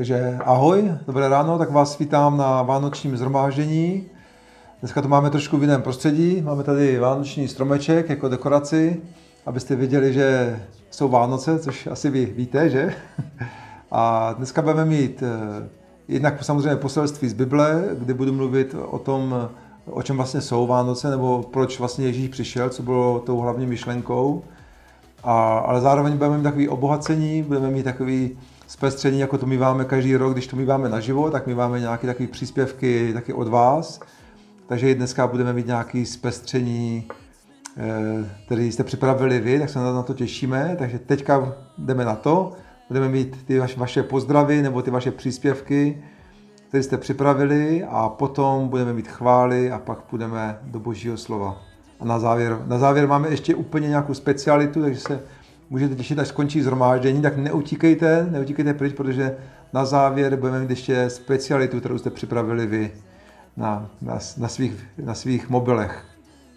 Takže ahoj, dobré ráno, tak vás vítám na vánočním zhromáždění. Dneska to máme trošku v jiném prostředí, máme tady vánoční stromeček jako dekoraci, abyste věděli, že jsou Vánoce, což asi vy víte, že? A dneska budeme mít eh, jednak samozřejmě poselství z Bible, kdy budu mluvit o tom, o čem vlastně jsou Vánoce, nebo proč vlastně Ježíš přišel, co bylo tou hlavní myšlenkou. A, ale zároveň budeme mít takový obohacení, budeme mít takový zpestření, jako to míváme každý rok, když to míváme naživo, tak míváme nějaké takové příspěvky taky od vás. Takže i dneska budeme mít nějaké zpestření, eh, který jste připravili vy, tak se na to těšíme. Takže teďka jdeme na to. Budeme mít ty vaše pozdravy nebo ty vaše příspěvky, které jste připravili a potom budeme mít chvály a pak půjdeme do božího slova. A na závěr, na závěr máme ještě úplně nějakou specialitu, takže se můžete těšit, až skončí zhromáždění, tak neutíkejte, neutíkejte pryč, protože na závěr budeme mít ještě specialitu, kterou jste připravili vy na, na, na, svých, na svých mobilech.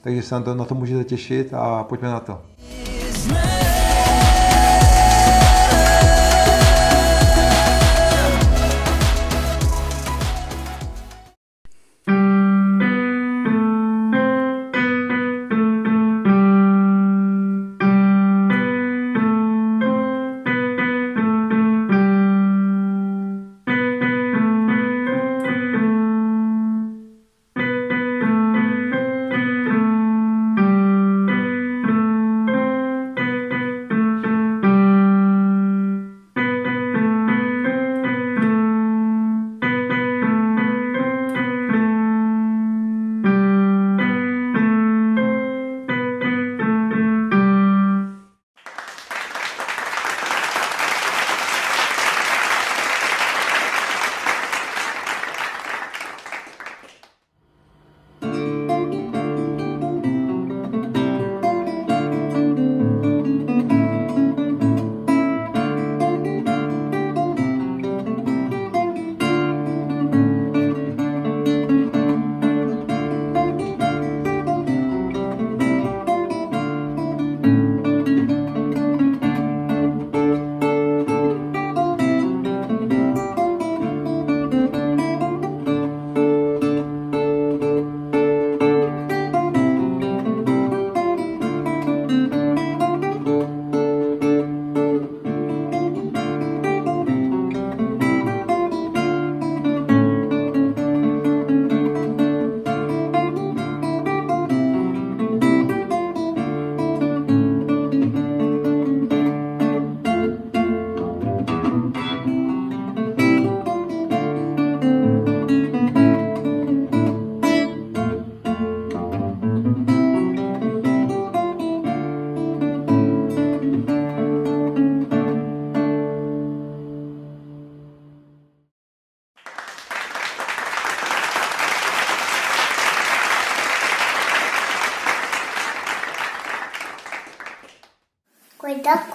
Takže se na to, na to můžete těšit a pojďme na to. His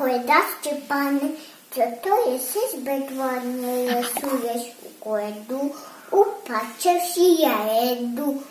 name. Koida, koida, Štěpáne, co to je se zbedvaně lesuješ u kojedu, u pače vši já jedu,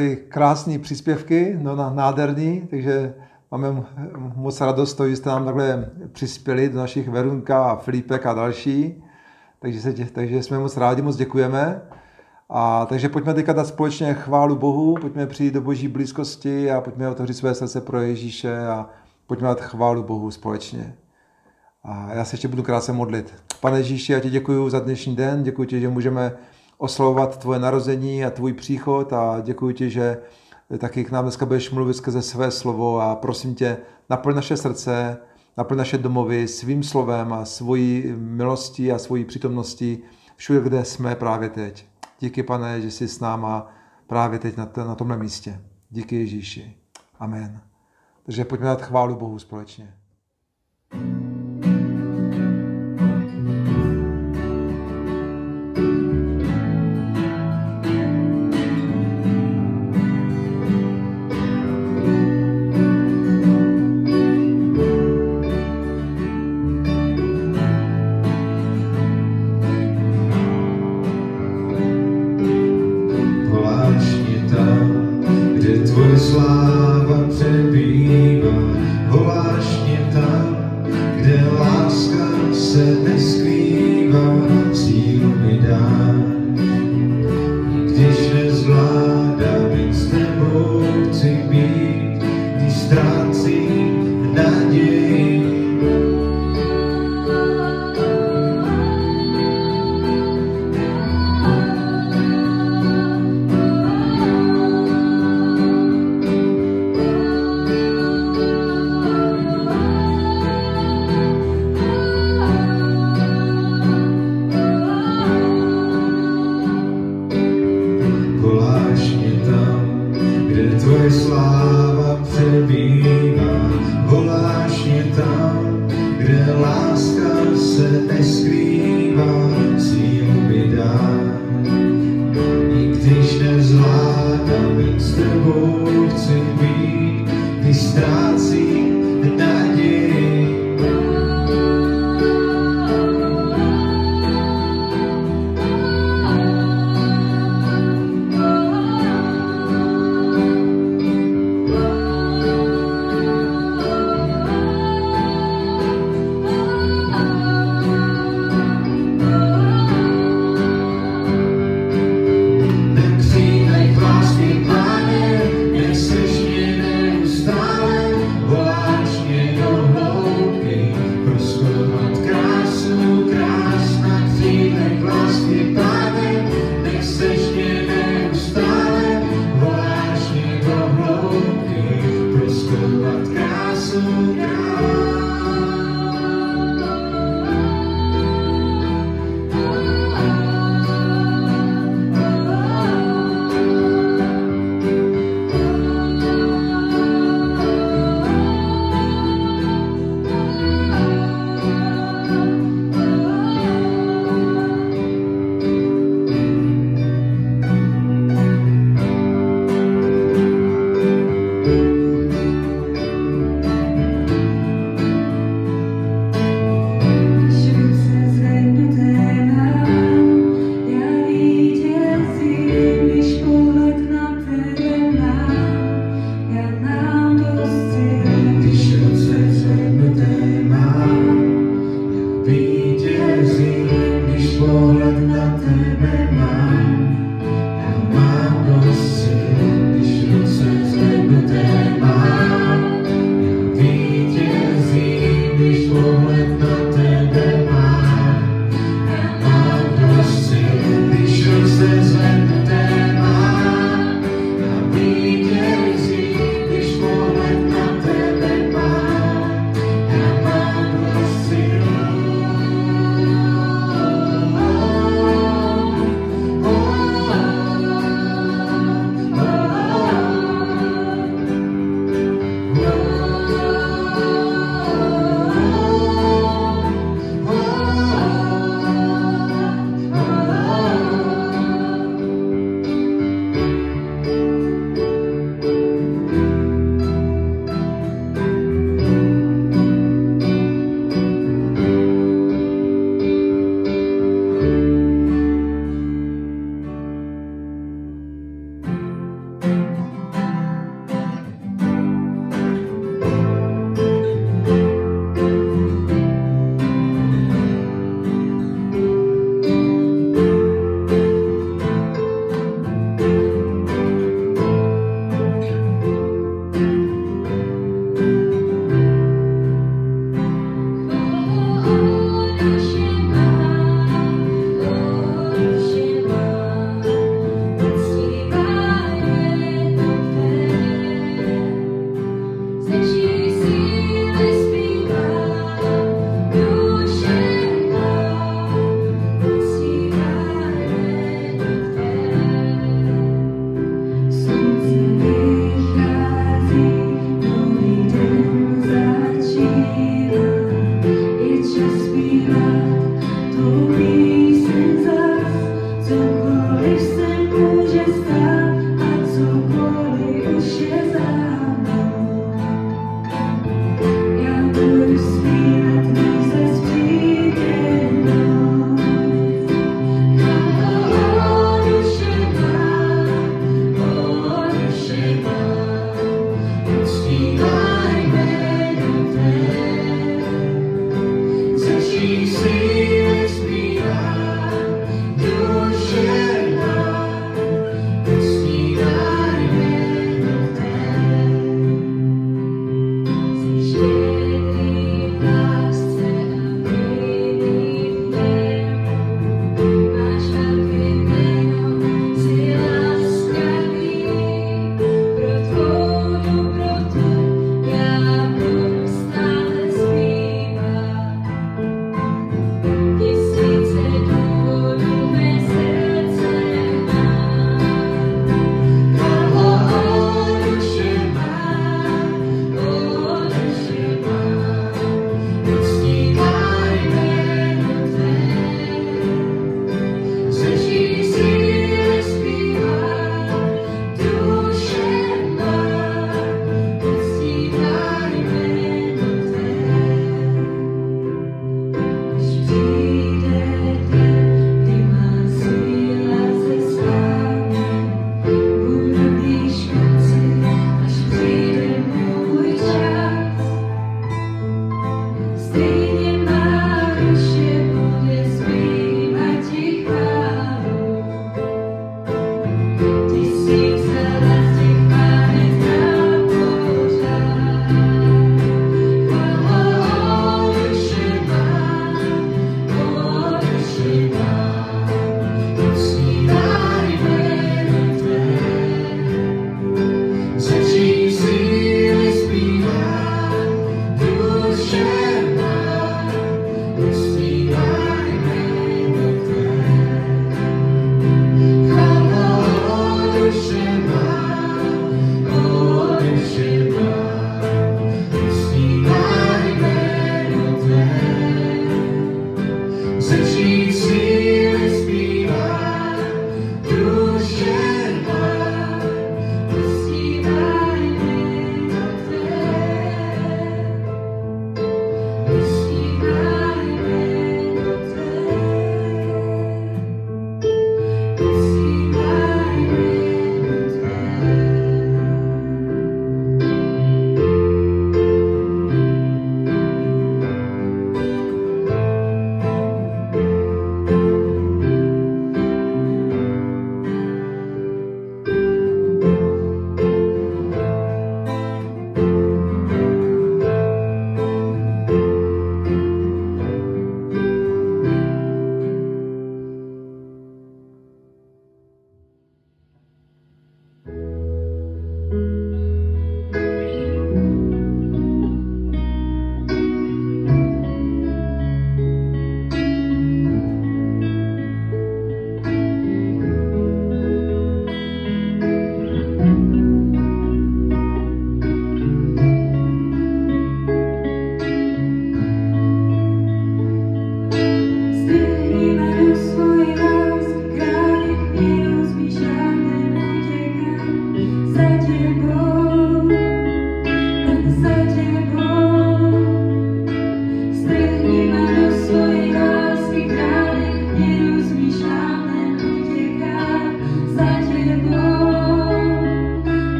byly krásné příspěvky, no na- nádherný, takže máme moc radost, to, že jste nám takhle přispěli do našich Verunka a Filipek a další. Takže, se, takže jsme moc rádi, moc děkujeme. A takže pojďme teďka dát společně chválu Bohu, pojďme přijít do boží blízkosti a pojďme otevřít své srdce pro Ježíše a pojďme dát chválu Bohu společně. A já se ještě budu krátce modlit. Pane Ježíši, já ti děkuji za dnešní den, děkuji ti, že můžeme oslavovat tvoje narození a tvůj příchod a děkuji ti, že taky k nám dneska budeš mluvit skrze své slovo a prosím tě, naplň naše srdce, naplň naše domovy svým slovem a svojí milostí a svojí přítomností všude, kde jsme právě teď. Díky, pane, že jsi s náma právě teď na, to, na tomhle místě. Díky Ježíši. Amen. Takže pojďme dát chválu Bohu společně. Voláš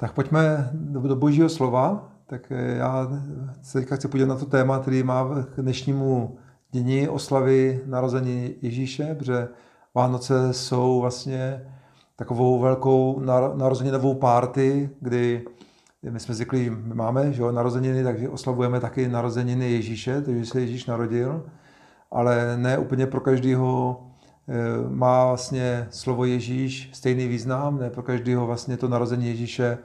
Tak, pojďme do, do božího slova. Tak já se teďka chci podívat na to téma, který má k dnešnímu dní oslavy narození Ježíše, protože Vánoce jsou vlastně takovou velkou nar- narozeninovou párty, kdy my jsme zvyklí, my máme že jo, narozeniny, takže oslavujeme taky narozeniny Ježíše, takže se Ježíš narodil, ale ne úplně pro každého má vlastně slovo Ježíš stejný význam, ne pro každého vlastně to narození Ježíše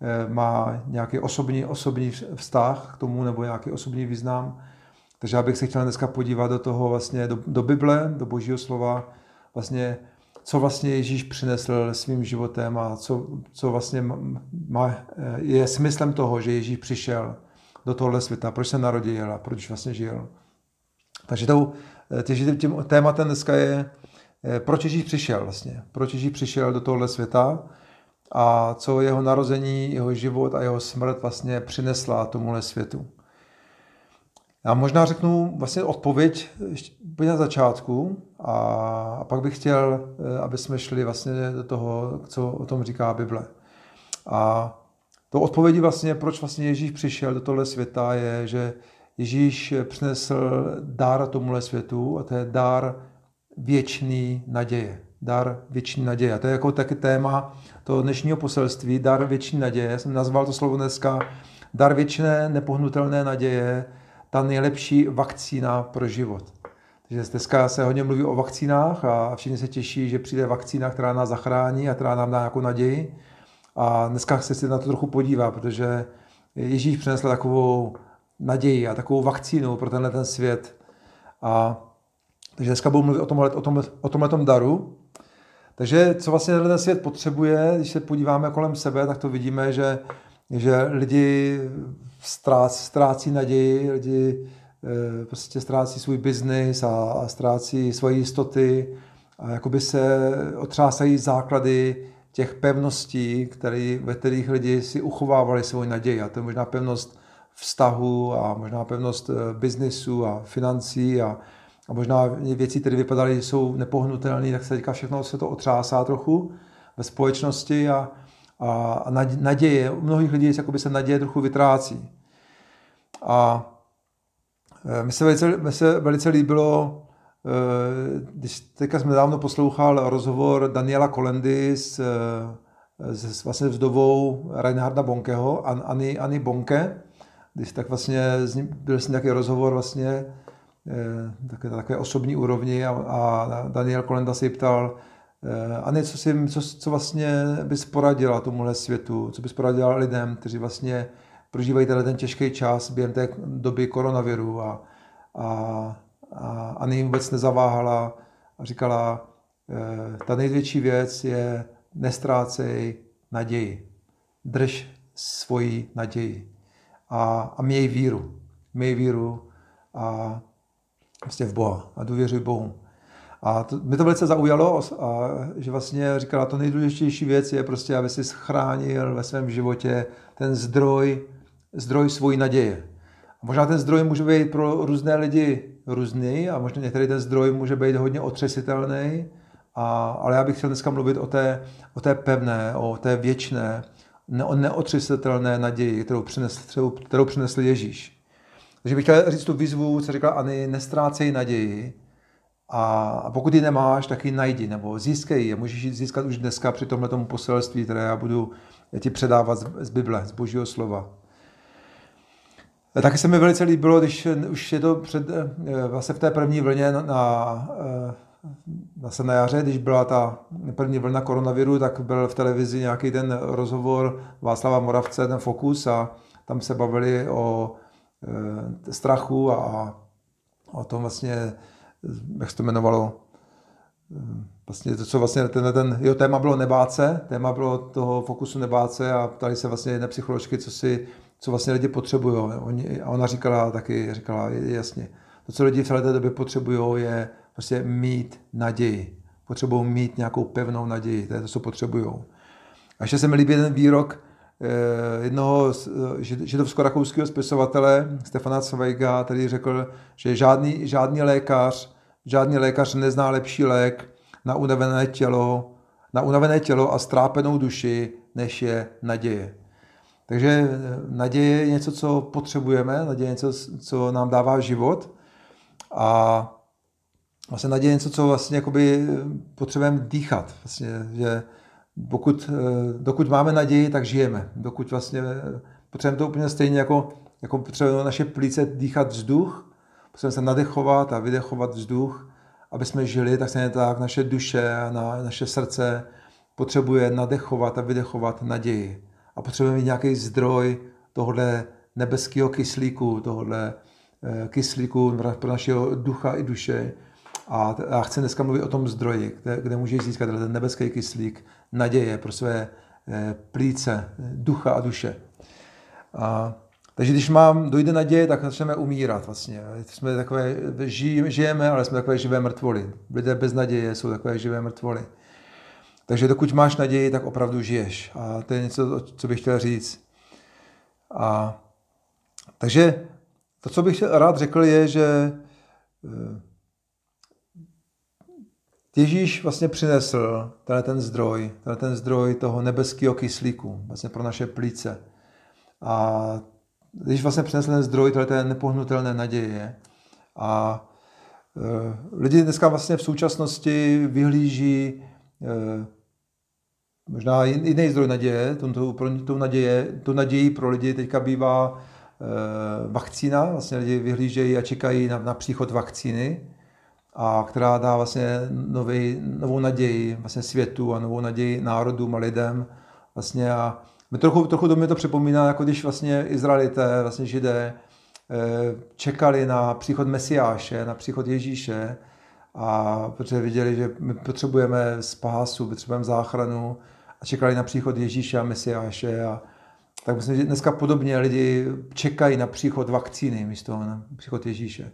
eh, má nějaký osobní, osobní vztah k tomu nebo nějaký osobní význam. Takže já bych se chtěl dneska podívat do toho vlastně, do, do Bible, do Božího slova, vlastně co vlastně Ježíš přinesl svým životem a co, co vlastně má, je smyslem toho, že Ježíš přišel do tohle světa, proč se narodil a proč vlastně žil. Takže tou, tím tématem dneska je, proč Ježíš přišel vlastně, proč Ježíš přišel do tohle světa a co jeho narození, jeho život a jeho smrt vlastně přinesla tomuhle světu. Já možná řeknu vlastně odpověď úplně na začátku a, a pak bych chtěl, eh, aby jsme šli vlastně do toho, co o tom říká Bible. A to odpovědí vlastně, proč vlastně Ježíš přišel do tohle světa, je, že Ježíš přinesl dar tomuhle světu a to je dar věčný naděje. Dar věčný naděje. A to je jako taky téma toho dnešního poselství, dar věčný naděje. Já jsem nazval to slovo dneska dar věčné nepohnutelné naděje, ta nejlepší vakcína pro život. Takže dneska se hodně mluví o vakcínách a všichni se těší, že přijde vakcína, která nás zachrání a která nám dá nějakou naději. A dneska se si na to trochu podívá, protože Ježíš přinesl takovou naději a takovou vakcínu pro tenhle ten svět. A, takže dneska budu mluvit o tomhle, o tomhle, o tomhle daru. Takže co vlastně ten svět potřebuje, když se podíváme kolem sebe, tak to vidíme, že, že lidi ztrácí, ztrácí naději, lidi e, prostě ztrácí svůj biznis a, a ztrácí svoje jistoty a jakoby se otřásají základy těch pevností, který, ve kterých lidi si uchovávali svou naději. A to je možná pevnost vztahu a možná pevnost e, biznisu a financí a, a možná věci, které vypadaly, že jsou nepohnutelné, tak se teďka všechno se to otřásá trochu ve společnosti a, a naděje, u mnohých lidí by se naděje trochu vytrácí. A e, mi se velice, mi se velice líbilo, e, když teďka jsme nedávno poslouchal rozhovor Daniela Kolendy s, e, s vlastně vdovou Reinharda Bonkeho, Ani, Ani Bonke, když tak vlastně byl s nějaký rozhovor vlastně také, také osobní úrovni a, a Daniel Kolenda se ptal, Ani, co, si, co, co vlastně bys poradila tomuhle světu, co bys poradila lidem, kteří vlastně prožívají tenhle ten těžký čas během té doby koronaviru a, a, a Ani vůbec nezaváhala a říkala, e, ta největší věc je nestrácej naději. Drž svoji naději a, a měj víru. Měj víru a vlastně v Boha a důvěřuj Bohu. A to, mě to velice zaujalo, a, že vlastně říkala, to nejdůležitější věc je prostě, aby si schránil ve svém životě ten zdroj zdroj svojí naděje. A možná ten zdroj může být pro různé lidi různý a možná některý ten zdroj může být hodně otřesitelný, a, ale já bych chtěl dneska mluvit o té, o té pevné, o té věčné, ne, o neotřesitelné naději, kterou přinesl, kterou přinesl Ježíš. Takže bych chtěl říct tu výzvu, co říkala Ani, nestrácej naději a, pokud ji nemáš, tak ji najdi nebo získej ji. Můžeš ji získat už dneska při tomhle poselství, které já budu ti předávat z, Bible, z Božího slova. Taky se mi velice líbilo, když už je to před, eh, vlastně v té první vlně na, na, eh, zase na jaře, když byla ta první vlna koronaviru, tak byl v televizi nějaký ten rozhovor Václava Moravce, ten Fokus a tam se bavili o strachu a o tom vlastně, jak se to jmenovalo, vlastně to, co vlastně ten, ten jeho téma bylo nebáce, téma bylo toho fokusu nebáce a ptali se vlastně jedné psycholožky, co si co vlastně lidi potřebují. a ona říkala taky, říkala jasně, to, co lidi v té době potřebují, je prostě mít naději. Potřebují mít nějakou pevnou naději, to je to, co potřebují. A ještě se mi líbí jeden výrok eh, jednoho eh, židovsko-rakouského spisovatele Stefana Zweig'a, který řekl, že žádný, žádný lékař, žádný lékař nezná lepší lék na unavené tělo, na unavené tělo a strápenou duši, než je naděje. Takže eh, naděje je něco, co potřebujeme, naděje je něco, co nám dává život a vlastně naděje je něco, co vlastně eh, potřebujeme dýchat. Vlastně, že pokud, eh, dokud máme naději, tak žijeme. Dokud vlastně potřebujeme to úplně stejně jako, jako potřebujeme naše plíce dýchat vzduch, potřebujeme se nadechovat a vydechovat vzduch, aby jsme žili, tak stejně tak naše duše a na, naše srdce potřebuje nadechovat a vydechovat naději. A potřebujeme mít nějaký zdroj tohohle nebeského kyslíku, tohohle eh, kyslíku pro našeho ducha i duše. A, a chci dneska mluvit o tom zdroji, kde, kde můžeš získat ten nebeský kyslík, naděje pro své eh, plíce, ducha a duše. A, takže když mám, dojde naděje, tak začneme umírat vlastně. Jsme takové, žijeme, žijeme, ale jsme takové živé mrtvoly. Lidé bez naděje jsou takové živé mrtvoly. Takže dokud máš naději, tak opravdu žiješ. A to je něco, co bych chtěl říct. A, takže to, co bych rád řekl, je, že eh, Ježíš vlastně přinesl tenhle ten zdroj, tenhle ten zdroj toho nebeského kyslíku vlastně pro naše plíce. A když vlastně přinesl ten zdroj tohle té nepohnutelné naděje a e, lidi dneska vlastně v současnosti vyhlíží e, možná jiný zdroj naděje, pro, tou, naděje, tou naději pro lidi teďka bývá e, vakcína, vlastně lidi vyhlížejí a čekají na, na příchod vakcíny, a která dá vlastně nový, novou naději vlastně světu a novou naději národům a lidem. Vlastně a mě trochu, trochu do mě to připomíná, jako když vlastně Izraelité, vlastně Židé, eh, čekali na příchod Mesiáše, na příchod Ježíše, a protože viděli, že my potřebujeme spásu, potřebujeme záchranu a čekali na příchod Ježíše a Mesiáše. A, tak myslím, že dneska podobně lidi čekají na příchod vakcíny místo na příchod Ježíše.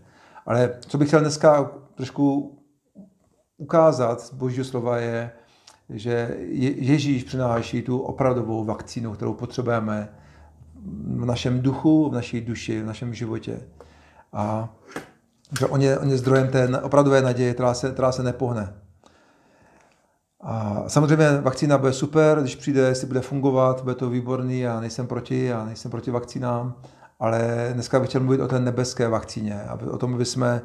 Ale co bych chtěl dneska trošku ukázat z božího slova je, že Ježíš přináší tu opravdovou vakcínu, kterou potřebujeme v našem duchu, v naší duši, v našem životě. A že on je, on je zdrojem té opravdové naděje, která se, která se nepohne. A samozřejmě vakcína bude super, když přijde, jestli bude fungovat, bude to výborný, já nejsem proti, já nejsem proti vakcínám, ale dneska bych chtěl mluvit o té nebeské vakcíně, aby, o tom, aby jsme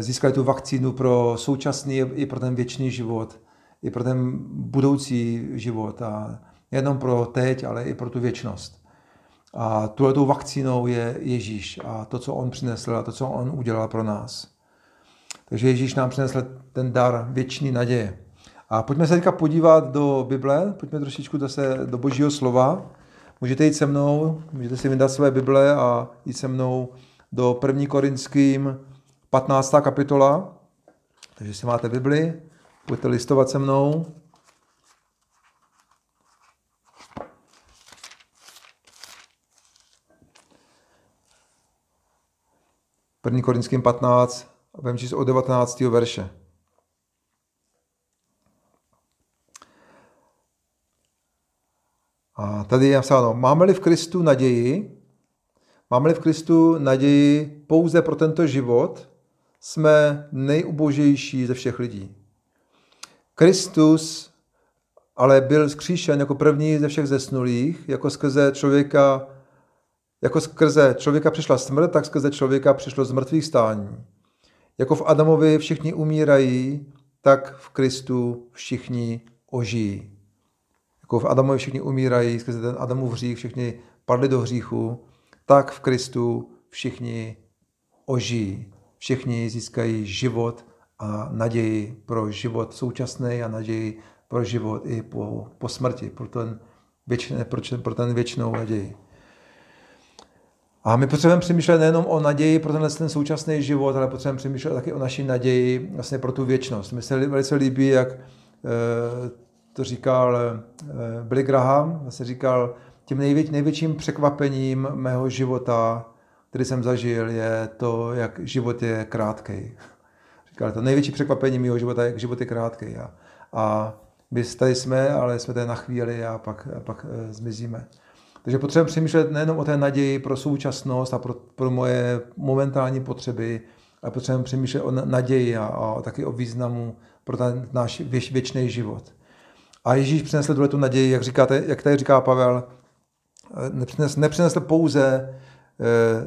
získali tu vakcínu pro současný i pro ten věčný život i pro ten budoucí život. A nejenom pro teď, ale i pro tu věčnost. A tuhletou vakcínou je Ježíš a to, co on přinesl a to, co on udělal pro nás. Takže Ježíš nám přinesl ten dar věčný naděje. A pojďme se teďka podívat do Bible, pojďme trošičku zase do Božího slova. Můžete jít se mnou, můžete si vydat své Bible a jít se mnou do 1. Korinským 15. kapitola. Takže si máte Bibli, Pojďte listovat se mnou. První Korinským 15, vem číst od 19. verše. A tady je napsáno, máme-li v Kristu naději, máme-li v Kristu naději pouze pro tento život, jsme nejubožejší ze všech lidí. Kristus ale byl zkříšen jako první ze všech zesnulých, jako skrze člověka, jako skrze člověka přišla smrt, tak skrze člověka přišlo z mrtvých stání. Jako v Adamovi všichni umírají, tak v Kristu všichni ožijí. Jako v Adamovi všichni umírají, skrze ten Adamův hřích všichni padli do hříchu, tak v Kristu všichni ožijí. Všichni získají život a naději pro život současný a naději pro život i po, po smrti, pro ten, věčné, pro, pro ten věčnou naději. A my potřebujeme přemýšlet nejenom o naději pro tenhle ten současný život, ale potřebujeme přemýšlet taky o naší naději vlastně pro tu věčnost. Mně se velice líbí, jak e, to říkal e, Billy Graham, vlastně říkal, tím největ, největším překvapením mého života, který jsem zažil, je to, jak život je krátký. Říkal, to největší překvapení mého života je, jak život je krátký. A, a my tady jsme, ale jsme tady na chvíli a pak, a pak e, zmizíme. Takže potřebujeme přemýšlet nejenom o té naději pro současnost a pro, pro moje momentální potřeby, ale potřebujeme přemýšlet o naději a, a taky o významu pro ten náš věč, věčný život. A Ježíš přinesl tuhle tu naději, jak, říkáte, jak tady říká Pavel, eh, nepřinesl, nepřinesl pouze eh,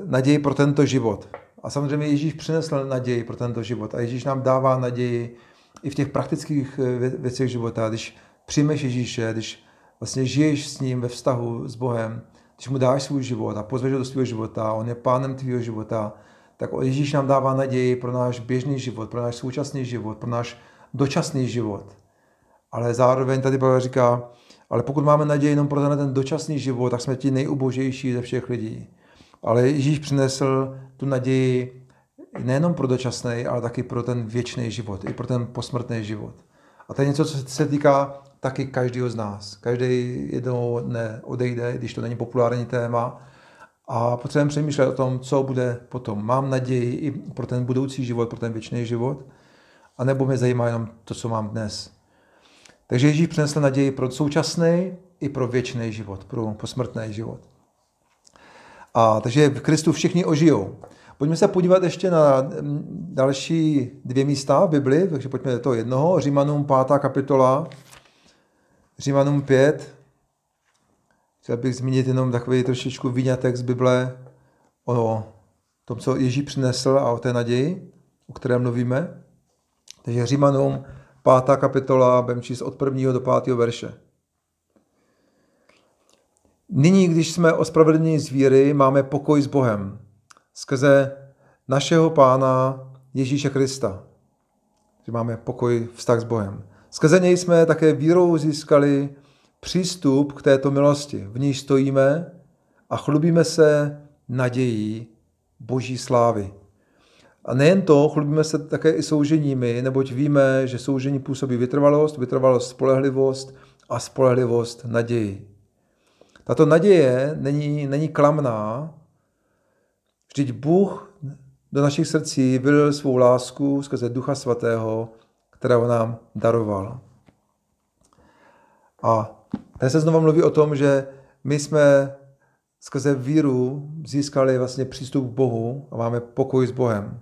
naději pro tento život. A samozřejmě Ježíš přinesl naději pro tento život. A Ježíš nám dává naději i v těch praktických eh, vě- věcech života. Když přijmeš Ježíše, když vlastně žiješ s ním ve vztahu s Bohem, když mu dáš svůj život a pozveš ho do svého života, on je pánem tvého života, tak Ježíš nám dává naději pro náš běžný život, pro náš současný život, pro náš dočasný život. Ale zároveň tady Pavel říká, ale pokud máme naději jenom pro ten dočasný život, tak jsme ti nejubožejší ze všech lidí. Ale Ježíš přinesl tu naději nejenom pro dočasný, ale taky pro ten věčný život, i pro ten posmrtný život. A to je něco, co se týká taky každého z nás. Každý jednou dne odejde, když to není populární téma. A potřebujeme přemýšlet o tom, co bude potom. Mám naději i pro ten budoucí život, pro ten věčný život, a nebo mě zajímá jenom to, co mám dnes. Takže Ježíš přinesl naději pro současný i pro věčný život, pro posmrtný život. A takže v Kristu všichni ožijou. Pojďme se podívat ještě na mm, další dvě místa v Bibli, takže pojďme do toho jednoho. Římanům 5. kapitola, Římanům 5. Chtěl bych zmínit jenom takový trošičku výňatek z Bible o tom, co Ježíš přinesl a o té naději, o které mluvíme. Takže Římanům 5. kapitola, budeme číst od 1. do 5. verše. Nyní, když jsme ospravedlněni z víry, máme pokoj s Bohem skrze našeho Pána Ježíše Krista. Že máme pokoj, vztah s Bohem. Skrze něj jsme také vírou získali přístup k této milosti. V níž stojíme a chlubíme se nadějí Boží slávy. A nejen to, chlubíme se také i souženími, neboť víme, že soužení působí vytrvalost, vytrvalost spolehlivost a spolehlivost naději. Tato naděje není, není klamná, vždyť Bůh do našich srdcí vylil svou lásku skrze Ducha Svatého, kterého nám daroval. A tady se znovu mluví o tom, že my jsme skrze víru získali vlastně přístup k Bohu a máme pokoj s Bohem.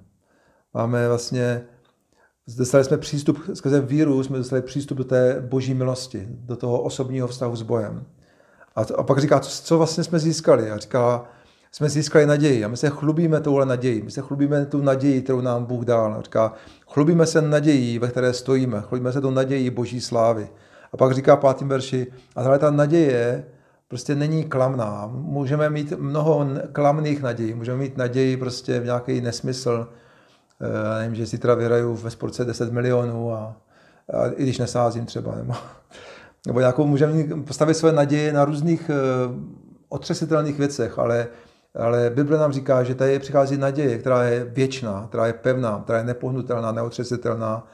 Máme vlastně, dostali jsme přístup, skrze víru jsme dostali přístup do té boží milosti, do toho osobního vztahu s Bohem. A, to, a pak říká, co, co vlastně jsme získali? A říká, jsme získali naději a my se chlubíme touhle naději. My se chlubíme tu naději, kterou nám Bůh dal. A říká, chlubíme se nadějí, ve které stojíme. Chlubíme se tou nadějí boží slávy. A pak říká pátým verši, a tahle ta naděje prostě není klamná. Můžeme mít mnoho klamných nadějí. Můžeme mít naději prostě v nějaký nesmysl. Já nevím, že zítra vyhraju ve sportce 10 milionů a, a i když nesázím třeba. Nebo, nebo nějakou, můžeme postavit své naděje na různých uh, otřesitelných věcech, ale, ale Bible nám říká, že tady přichází naděje, která je věčná, která je pevná, která je nepohnutelná, neotřesitelná.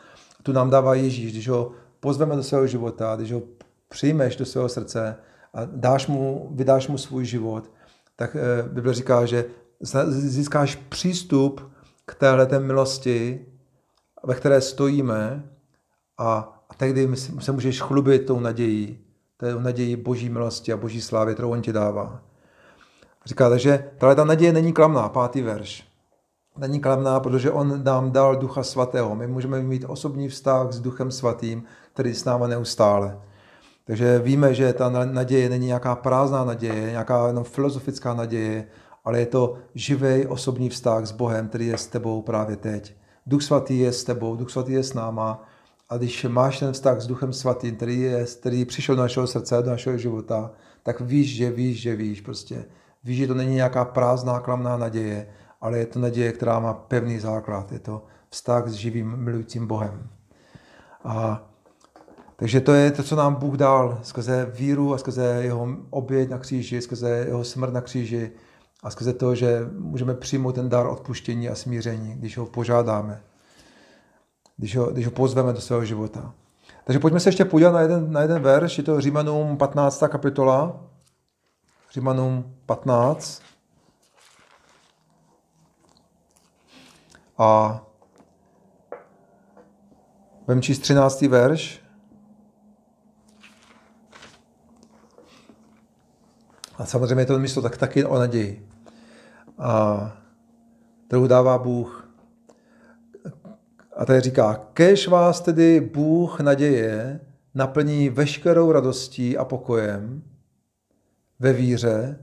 Tu nám dává Ježíš, když ho pozveme do svého života, když ho přijmeš do svého srdce a dáš mu, vydáš mu svůj život, tak uh, Bible říká, že získáš přístup k téhle milosti, ve které stojíme a tehdy se můžeš chlubit tou nadějí, tou nadějí boží milosti a boží slávy, kterou on ti dává. Říká, takže tahle ta naděje není klamná, pátý verš. Není klamná, protože on nám dal ducha svatého. My můžeme mít osobní vztah s duchem svatým, který s náma neustále. Takže víme, že ta naděje není nějaká prázdná naděje, nějaká jenom filozofická naděje, ale je to živý osobní vztah s Bohem, který je s tebou právě teď. Duch svatý je s tebou, Duch svatý je s náma a když máš ten vztah s Duchem svatým, který, je, který přišel do našeho srdce, do našeho života, tak víš, že víš, že víš prostě. Víš, že to není nějaká prázdná, klamná naděje, ale je to naděje, která má pevný základ. Je to vztah s živým, milujícím Bohem. A takže to je to, co nám Bůh dal skrze víru a skrze jeho oběť na kříži, skrze jeho smrt na kříži a skrze to, že můžeme přijmout ten dar odpuštění a smíření, když ho požádáme, když ho, když ho pozveme do svého života. Takže pojďme se ještě podívat na jeden, na jeden verš, je to Římanům 15. kapitola, Římanům 15. A vem číst 13. verš. A samozřejmě to místo tak taky o naději. A kterou dává Bůh. A tady říká, kež vás tedy Bůh naděje naplní veškerou radostí a pokojem ve víře,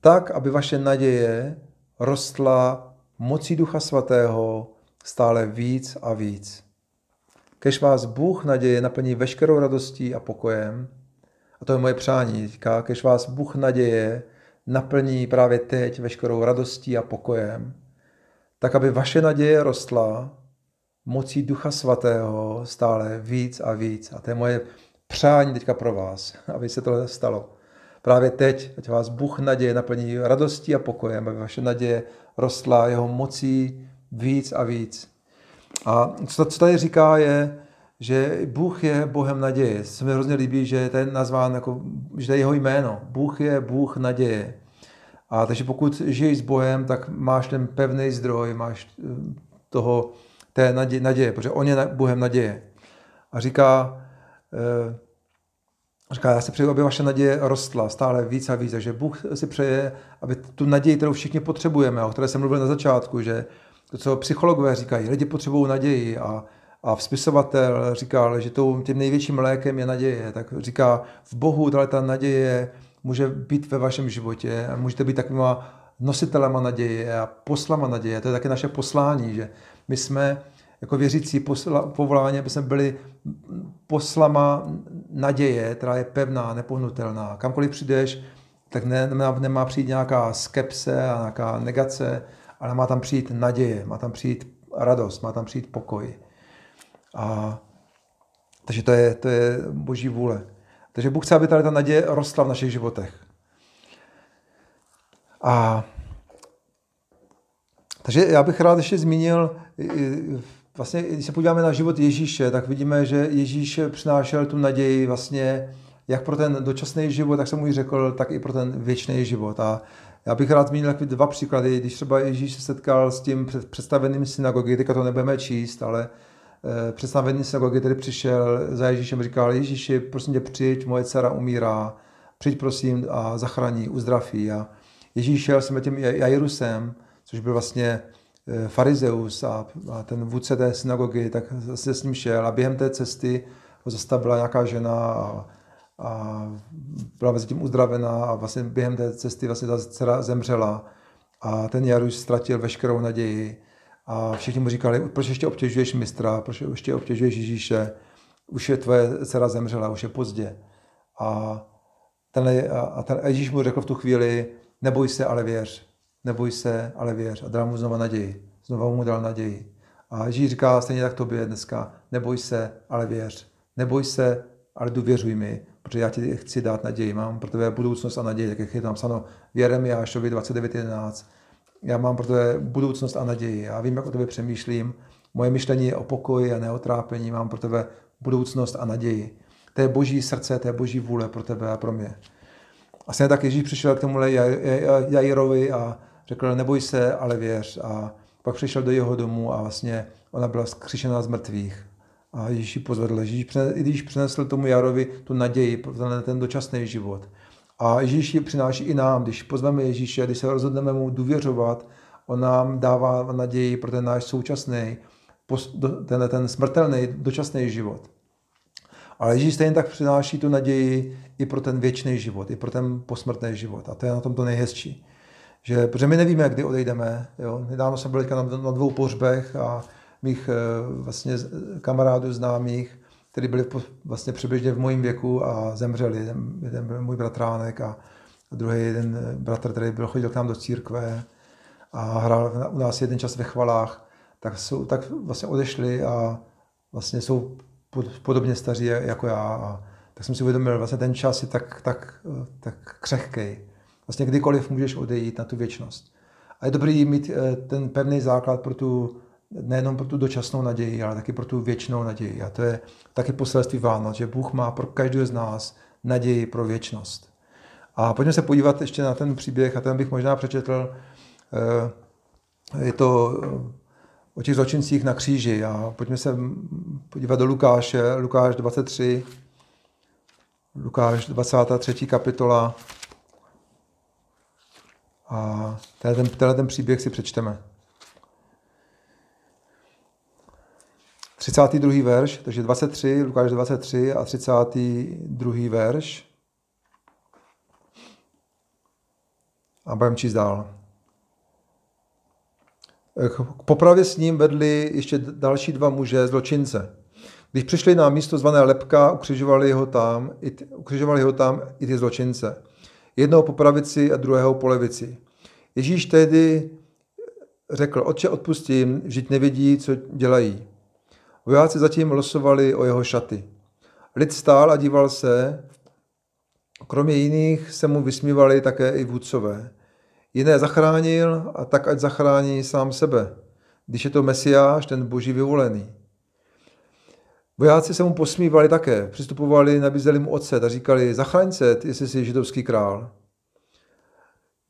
tak, aby vaše naděje rostla mocí Ducha Svatého stále víc a víc. Kež vás Bůh naděje naplní veškerou radostí a pokojem, a to je moje přání, říká, kež vás Bůh naděje naplní právě teď veškerou radostí a pokojem, tak aby vaše naděje rostla mocí Ducha Svatého stále víc a víc. A to je moje přání teďka pro vás, aby se to stalo. Právě teď, ať vás Bůh naděje naplní radostí a pokojem, aby vaše naděje rostla jeho mocí víc a víc. A co, co tady říká je, že Bůh je Bohem naděje. Se mi hrozně líbí, že je ten nazván, jako, že to je jeho jméno. Bůh je Bůh naděje. A takže pokud žiješ s Bohem, tak máš ten pevný zdroj, máš eh, toho, té naděje, naděje protože On je Bohem naděje. A říká, eh, říká, já si přeju, aby vaše naděje rostla stále víc a víc. Takže Bůh si přeje, aby tu naději, kterou všichni potřebujeme, o které jsem mluvil na začátku, že to, co psychologové říkají, lidi potřebují naději a, a spisovatel říkal, že tou, tím největším lékem je naděje. Tak říká, v Bohu tahle ta naděje může být ve vašem životě a můžete být takovýma nositelema naděje a poslama naděje. To je také naše poslání, že my jsme jako věřící posla, povolání, aby jsme byli poslama naděje, která je pevná, nepohnutelná. Kamkoliv přijdeš, tak ne, nemá, nemá přijít nějaká skepse a nějaká negace, ale má tam přijít naděje, má tam přijít radost, má tam přijít pokoj. A, takže to je, to je boží vůle. Takže Bůh chce, aby tady ta naděje rostla v našich životech. A takže já bych rád ještě zmínil, vlastně, když se podíváme na život Ježíše, tak vidíme, že Ježíš přinášel tu naději vlastně jak pro ten dočasný život, tak jsem už řekl, tak i pro ten věčný život. A já bych rád zmínil takové dva příklady. Když třeba Ježíš se setkal s tím před- představeným synagogy, teďka to nebudeme číst, ale eh, představený synagogy, který přišel za Ježíšem, říkal, Ježíši, prosím tě, přijď, moje dcera umírá, přijď prosím a zachrání, uzdraví. A Ježíš šel s tím Jairusem, což byl vlastně eh, farizeus a, a ten vůdce té synagogy, tak se s ním šel a během té cesty ho zastavila nějaká žena a, a byla mezi tím uzdravená a vlastně během té cesty vlastně ta dcera zemřela a ten Jairus ztratil veškerou naději a všichni mu říkali, proč ještě obtěžuješ mistra, proč ještě obtěžuješ Ježíše, už je tvoje dcera zemřela, už je pozdě. A ten, a ten Ježíš mu řekl v tu chvíli, neboj se, ale věř. Neboj se, ale věř. A dal mu znova naději. Znova mu dal naději. A Ježíš říká stejně tak tobě dneska, neboj se, ale věř. Neboj se, ale důvěřuj mi, protože já ti chci dát naději. Mám pro tebe budoucnost a naději, tak jak je tam psáno v Jeremiášovi 29.11. Já mám pro tebe budoucnost a naději. Já vím, jak o tebe přemýšlím. Moje myšlení je o pokoji a ne o trápení. Mám pro tebe budoucnost a naději. To je boží srdce, to je boží vůle pro tebe a pro mě. A stejně tak Ježíš přišel k Jaj- Jairovi a řekl, neboj se, ale věř. A pak přišel do jeho domu a vlastně ona byla zkřišená z mrtvých. A Ježíš ji pozvedl. Ježíš, přine- i když přinesl tomu Jarovi tu naději pro ten, dočasný život. A Ježíš ji přináší i nám, když pozveme Ježíše, když se rozhodneme mu důvěřovat, on nám dává naději pro ten náš současný, ten, ten smrtelný, dočasný život. Ale Ježíš stejně tak přináší tu naději i pro ten věčný život, i pro ten posmrtný život. A to je na tom to nejhezčí. Že, protože my nevíme, kdy odejdeme. Jo? Nedávno jsem byl na, na dvou pohřbech a mých eh, vlastně kamarádů známých, kteří byli vlastně přibližně v mojím věku a zemřeli. Jeden, jeden byl můj bratránek a druhý jeden bratr, který byl chodil k nám do církve a hrál u nás jeden čas ve chvalách, tak, jsou, tak vlastně odešli a vlastně jsou pod- podobně staří jako já. A tak jsem si uvědomil, vlastně ten čas je tak, tak, eh, tak křehkej. Vlastně kdykoliv můžeš odejít na tu věčnost. A je dobrý mít eh, ten pevný základ pro tu, nejenom pro tu dočasnou naději, ale taky pro tu věčnou naději. A to je taky poselství Vánoc, že Bůh má pro každého z nás naději pro věčnost. A pojďme se podívat ještě na ten příběh, a ten bych možná přečetl. Eh, Je to eh, o těch zločincích na kříži. A pojďme se podívat do Lukáše, Lukáš 23, Lukáš 23. kapitola. A tenhle ten, tenhle ten příběh si přečteme. 32. verš, takže 23, Lukáš 23 a 32. verš. A budeme číst dál. K popravě s ním vedli ještě další dva muže, zločince. Když přišli na místo zvané Lepka, ukřižovali ho tam, ukřižovali ho tam i ty zločince. Jednoho po pravici a druhého po levici. Ježíš tehdy řekl, otče odpustím, vždyť nevědí, co dělají. Vojáci zatím losovali o jeho šaty. Lid stál a díval se, kromě jiných se mu vysmívali také i vůdcové. Jiné zachránil a tak ať zachrání sám sebe, když je to Mesiáš, ten boží vyvolený. Vojáci se mu posmívali také, přistupovali, nabízeli mu ocet a říkali, zachraň se, jestli jsi židovský král.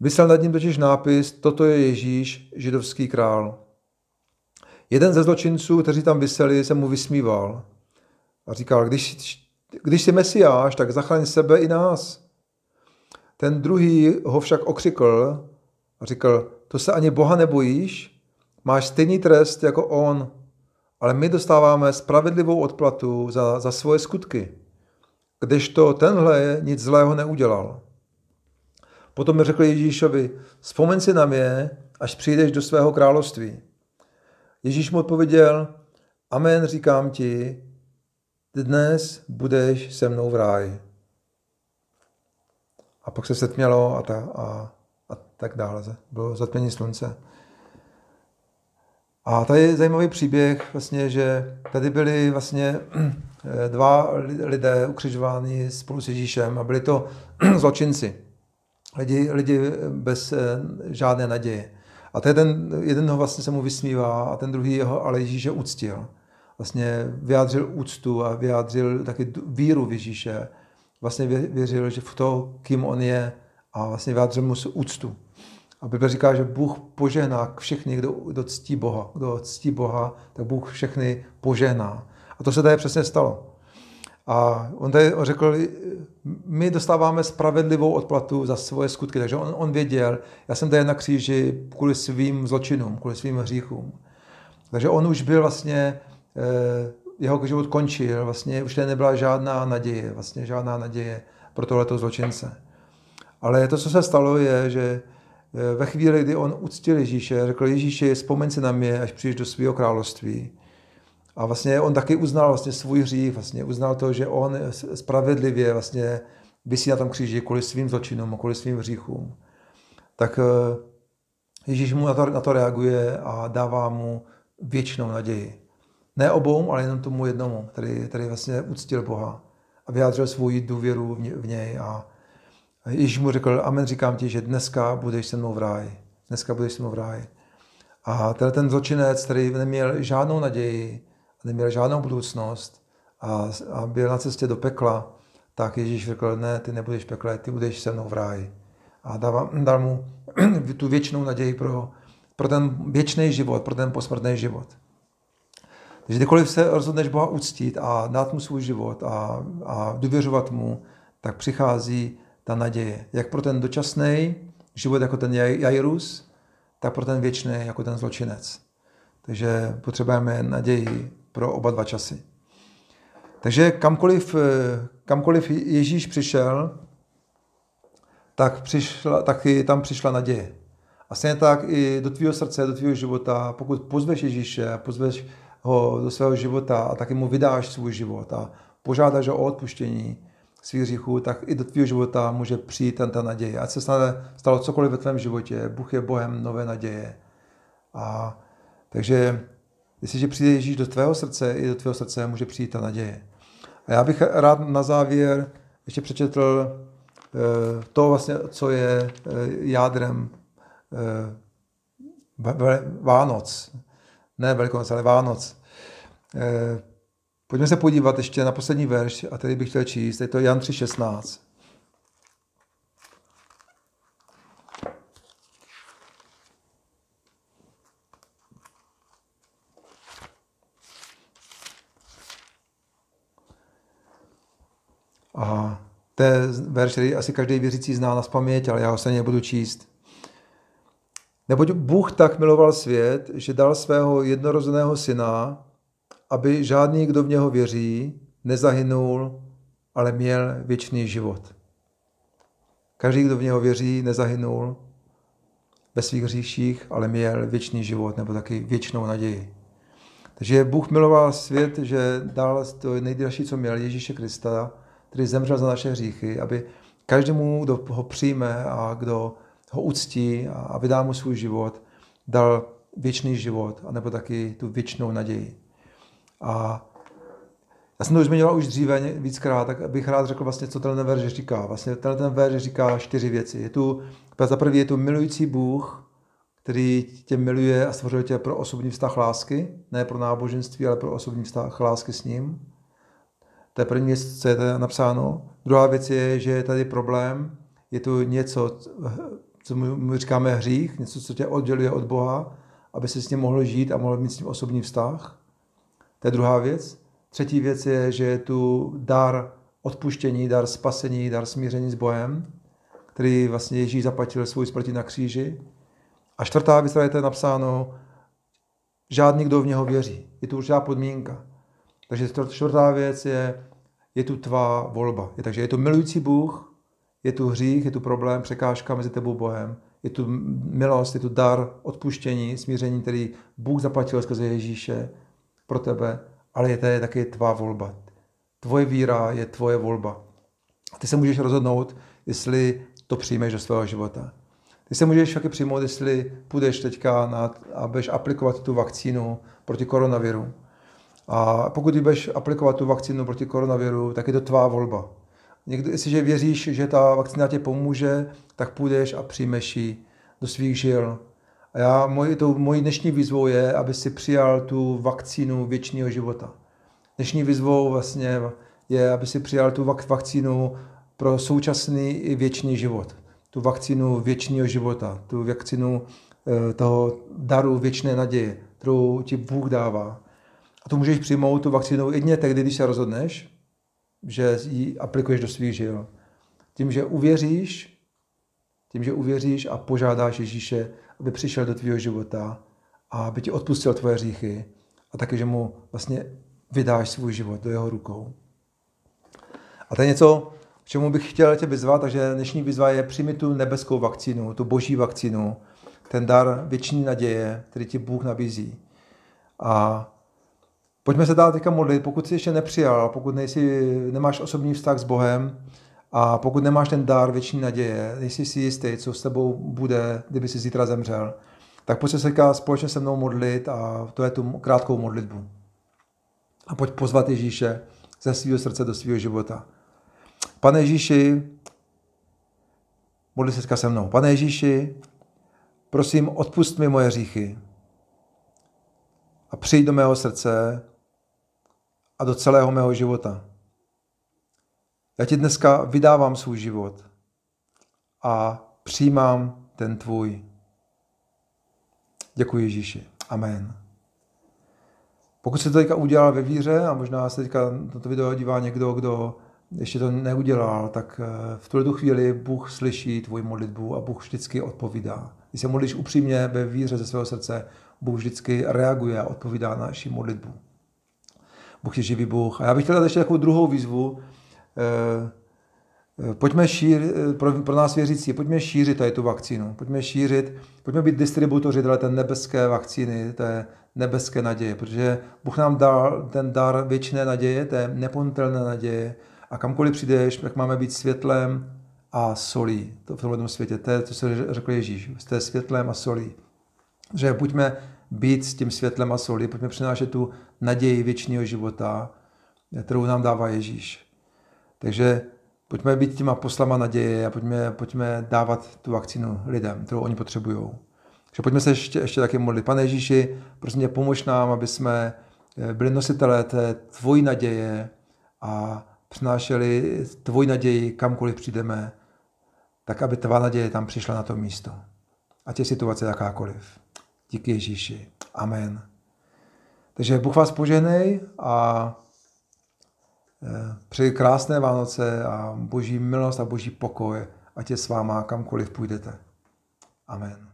Vysel nad ním totiž nápis, toto je Ježíš, židovský král. Jeden ze zločinců, kteří tam vyseli, se mu vysmíval a říkal, když, když jsi mesiáš, tak zachraň sebe i nás. Ten druhý ho však okřikl a říkal, to se ani Boha nebojíš? Máš stejný trest jako on, ale my dostáváme spravedlivou odplatu za, za svoje skutky, kdežto tenhle nic zlého neudělal. Potom mi řekl Ježíšovi, vzpomeň si na mě, až přijdeš do svého království. Ježíš mu odpověděl, amen, říkám ti, dnes budeš se mnou v ráji. A pak se setmělo a, ta, a, a tak dále. Bylo zatmění slunce. A tady je zajímavý příběh, vlastně, že tady byli vlastně dva lidé ukřižováni spolu s Ježíšem a byli to zločinci. Lidi, lidi bez eh, žádné naděje. A ten jeden ho vlastně se mu vysmívá a ten druhý jeho ale Ježíše uctil. Vlastně vyjádřil úctu a vyjádřil taky víru v Ježíše. Vlastně věřil, že v to, kým on je a vlastně vyjádřil mu úctu. A Bible říká, že Bůh požehná všechny, kdo, kdo ctí Boha. Kdo ctí Boha, tak Bůh všechny požehná. A to se tady přesně stalo. A on tady řekl, my dostáváme spravedlivou odplatu za svoje skutky. Takže on, on věděl, já jsem tady na kříži kvůli svým zločinům, kvůli svým hříchům. Takže on už byl vlastně, eh, jeho život končil, vlastně už tady nebyla žádná naděje, vlastně žádná naděje pro tohleto zločince. Ale to, co se stalo, je, že ve chvíli, kdy on uctil Ježíše, řekl Ježíši, vzpomeň si na mě, až přijdeš do svého království, a vlastně on taky uznal vlastně svůj hřích, vlastně uznal to, že on spravedlivě vlastně vysí na tom kříži kvůli svým zločinům, kvůli svým hříchům. Tak eh, Ježíš mu na to, na to reaguje a dává mu věčnou naději. Ne obou, ale jenom tomu jednomu, který, který vlastně uctil Boha a vyjádřil svou důvěru v něj. A Ježíš mu řekl, amen, říkám ti, že dneska budeš se mnou v ráji. Dneska budeš se mnou v ráji. A ten zločinec, který neměl žádnou naději, neměl žádnou budoucnost a, a byl na cestě do pekla, tak Ježíš řekl, ne, ty nebudeš pekle, ty budeš se mnou v ráji. A dal, dal mu tu věčnou naději pro, pro ten věčný život, pro ten posmrtný život. Takže kdykoliv se rozhodneš Boha uctít a dát mu svůj život a, a důvěřovat mu, tak přichází ta naděje. Jak pro ten dočasný život jako ten Jairus, tak pro ten věčný jako ten zločinec. Takže potřebujeme naději pro oba dva časy. Takže kamkoliv, eh, kamkoliv Ježíš přišel, tak přišla, taky tam přišla naděje. A stejně tak i do tvého srdce, do tvého života, pokud pozveš Ježíše, pozveš ho do svého života a taky mu vydáš svůj život a požádáš ho o odpuštění svých hříchů, tak i do tvého života může přijít ten, ta naděje. Ať se stalo cokoliv ve tvém životě, Bůh je Bohem nové naděje. A, takže Jestliže přijde Ježíš do tvého srdce, i do tvého srdce může přijít ta naděje. A já bych rád na závěr ještě přečetl eh, to vlastně, co je eh, jádrem eh, Vánoc. Ne Velikonoc, ale Vánoc. Pojďme se podívat ještě na poslední verš, a tady bych chtěl číst, je to Jan 3,16. A to je verš, který asi každý věřící zná na paměť, ale já ho se nebudu číst. Neboť Bůh tak miloval svět, že dal svého jednorozeného syna, aby žádný, kdo v něho věří, nezahynul, ale měl věčný život. Každý, kdo v něho věří, nezahynul ve svých hříších, ale měl věčný život nebo taky věčnou naději. Takže Bůh miloval svět, že dal to nejdražší, co měl, Ježíše Krista, který zemřel za naše hříchy, aby každému, kdo ho přijme a kdo ho uctí a vydá mu svůj život, dal věčný život, anebo taky tu věčnou naději. A já jsem to už zmiňoval už dříve víckrát, tak bych rád řekl vlastně, co ten verš říká. Vlastně ten, ten verš říká čtyři věci. Je tu, za prvý je tu milující Bůh, který tě miluje a stvořil tě pro osobní vztah lásky, ne pro náboženství, ale pro osobní vztah lásky s ním. To je první věc, co je tady napsáno. Druhá věc je, že je tady problém, je tu něco, co my říkáme hřích, něco, co tě odděluje od Boha, aby si s ním mohl žít a mohl mít s ním osobní vztah. To je druhá věc. Třetí věc je, že je tu dar odpuštění, dar spasení, dar smíření s Bohem, který vlastně Ježíš zaplatil svůj smrti na kříži. A čtvrtá věc, která je napsáno, žádný, kdo v něho věří. Je tu určitá podmínka. Takže čtvrtá věc je, je tu tvá volba. Je, takže je to milující Bůh, je tu hřích, je tu problém, překážka mezi tebou a Bohem, je tu milost, je tu dar odpuštění, smíření, který Bůh zaplatil skrze Ježíše pro tebe, ale je to taky tvá volba. Tvoje víra je tvoje volba. Ty se můžeš rozhodnout, jestli to přijmeš do svého života. Ty se můžeš taky přijmout, jestli půjdeš teďka na, a budeš aplikovat tu vakcínu proti koronaviru. A pokud budeš aplikovat tu vakcínu proti koronaviru, tak je to tvá volba. Někdy, jestliže věříš, že ta vakcína tě pomůže, tak půjdeš a přijmeš ji do svých žil. A já, moji, to, mojí dnešní výzvou je, aby si přijal tu vakcínu věčného života. Dnešní výzvou vlastně je, aby si přijal tu vakcínu pro současný i věčný život. Tu vakcínu věčného života, tu vakcínu eh, toho daru věčné naděje, kterou ti Bůh dává. A to můžeš přijmout tu vakcínu jedině tehdy, když se rozhodneš, že ji aplikuješ do svých žil. Tím, že uvěříš, tím, že uvěříš a požádáš Ježíše, aby přišel do tvého života a aby ti odpustil tvoje hříchy a taky, že mu vlastně vydáš svůj život do jeho rukou. A to je něco, k čemu bych chtěl tě vyzvat, takže dnešní výzva je přijmi tu nebeskou vakcínu, tu boží vakcínu, ten dar věčný naděje, který ti Bůh nabízí. A pojďme se dál teďka modlit, pokud jsi ještě nepřijal, pokud nejsi, nemáš osobní vztah s Bohem, a pokud nemáš ten dar věčný naděje, nejsi si jistý, co s tebou bude, kdyby si zítra zemřel, tak pojď se teďka společně se mnou modlit a to je tu krátkou modlitbu. A pojď pozvat Ježíše ze svého srdce do svého života. Pane Ježíši, modli se se mnou. Pane Ježíši, prosím, odpust mi moje hříchy a přijď do mého srdce a do celého mého života. Já ti dneska vydávám svůj život a přijímám ten tvůj. Děkuji Ježíši. Amen. Pokud se to teďka udělal ve víře a možná se teďka na to video dívá někdo, kdo ještě to neudělal, tak eh, v tuto chvíli Bůh slyší tvoji modlitbu a Bůh vždycky odpovídá. Když se modlíš upřímně ve víře ze svého srdce, Bůh vždycky reaguje a odpovídá na naši modlitbu. Bůh je živý Bůh. A já bych chtěl dát ještě takovou druhou výzvu, pojďme šířit, eh, pro, pro nás věřící, pojďme šířit tady tu vakcínu, pojďme šířit, pojďme být distributoři té nebeské vakcíny, té nebeské naděje, protože Bůh nám dal ten dar věčné naděje, té neponutelné naděje a kamkoliv přijdeš, tak máme být světlem a solí to v tomhle světě. To je, co se řekl Ježíš, jste světlem a solí. Že buďme být s tím světlem a solí, pojďme přinášet tu naději věčného života, kterou nám dává Ježíš. Takže pojďme být těma poslama naděje a pojďme, pojďme dávat tu vakcínu lidem, kterou oni potřebují. Takže pojďme se ještě, ještě taky modlit. Pane Ježíši, prosím tě, pomož nám, aby jsme eh, byli nositelé té tvojí naděje a přinášeli tvoji naději kamkoliv přijdeme, tak aby tvá naděje tam přišla na to místo. Ať je situace jakákoliv. Díky Ježíši. Amen. Takže Bůh vás poženej a Přeji krásné Vánoce a boží milost a boží pokoj, ať je s váma kamkoliv půjdete. Amen.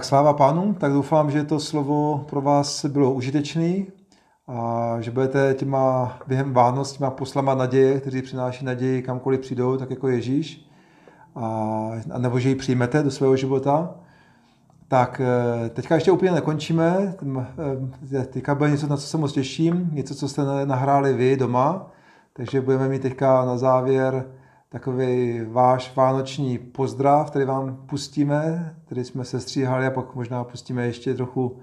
Tak sláva pánu, tak doufám, že to slovo pro vás bylo užitečné a že budete těma během Vánoc těma poslama naděje, kteří přináší naději kamkoliv přijdou, tak jako Ježíš, a, a nebo že ji přijmete do svého života. Tak eh, teďka ještě úplně nekončíme, eh, teďka bude něco, na co se moc těším, něco, co jste nahráli vy doma, takže budeme mít teďka na závěr takový váš vánoční pozdrav, který vám pustíme, který jsme se stříhali a pak možná pustíme ještě trochu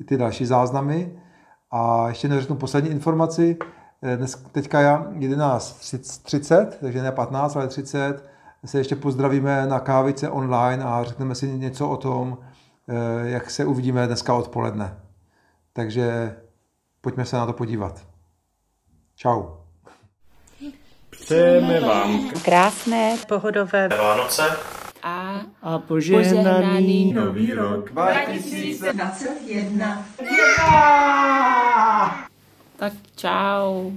i ty další záznamy. A ještě neřeknu poslední informaci. Eh, Dnes, teďka já 11.30, takže ne 15, ale 30, se ještě pozdravíme na kávice online a řekneme si něco o tom, eh, jak se uvidíme dneska odpoledne. Takže pojďme se na to podívat. Čau. Přejeme vám Krásné pohodové Vánoce a a požehnaný nový rok. tak čau.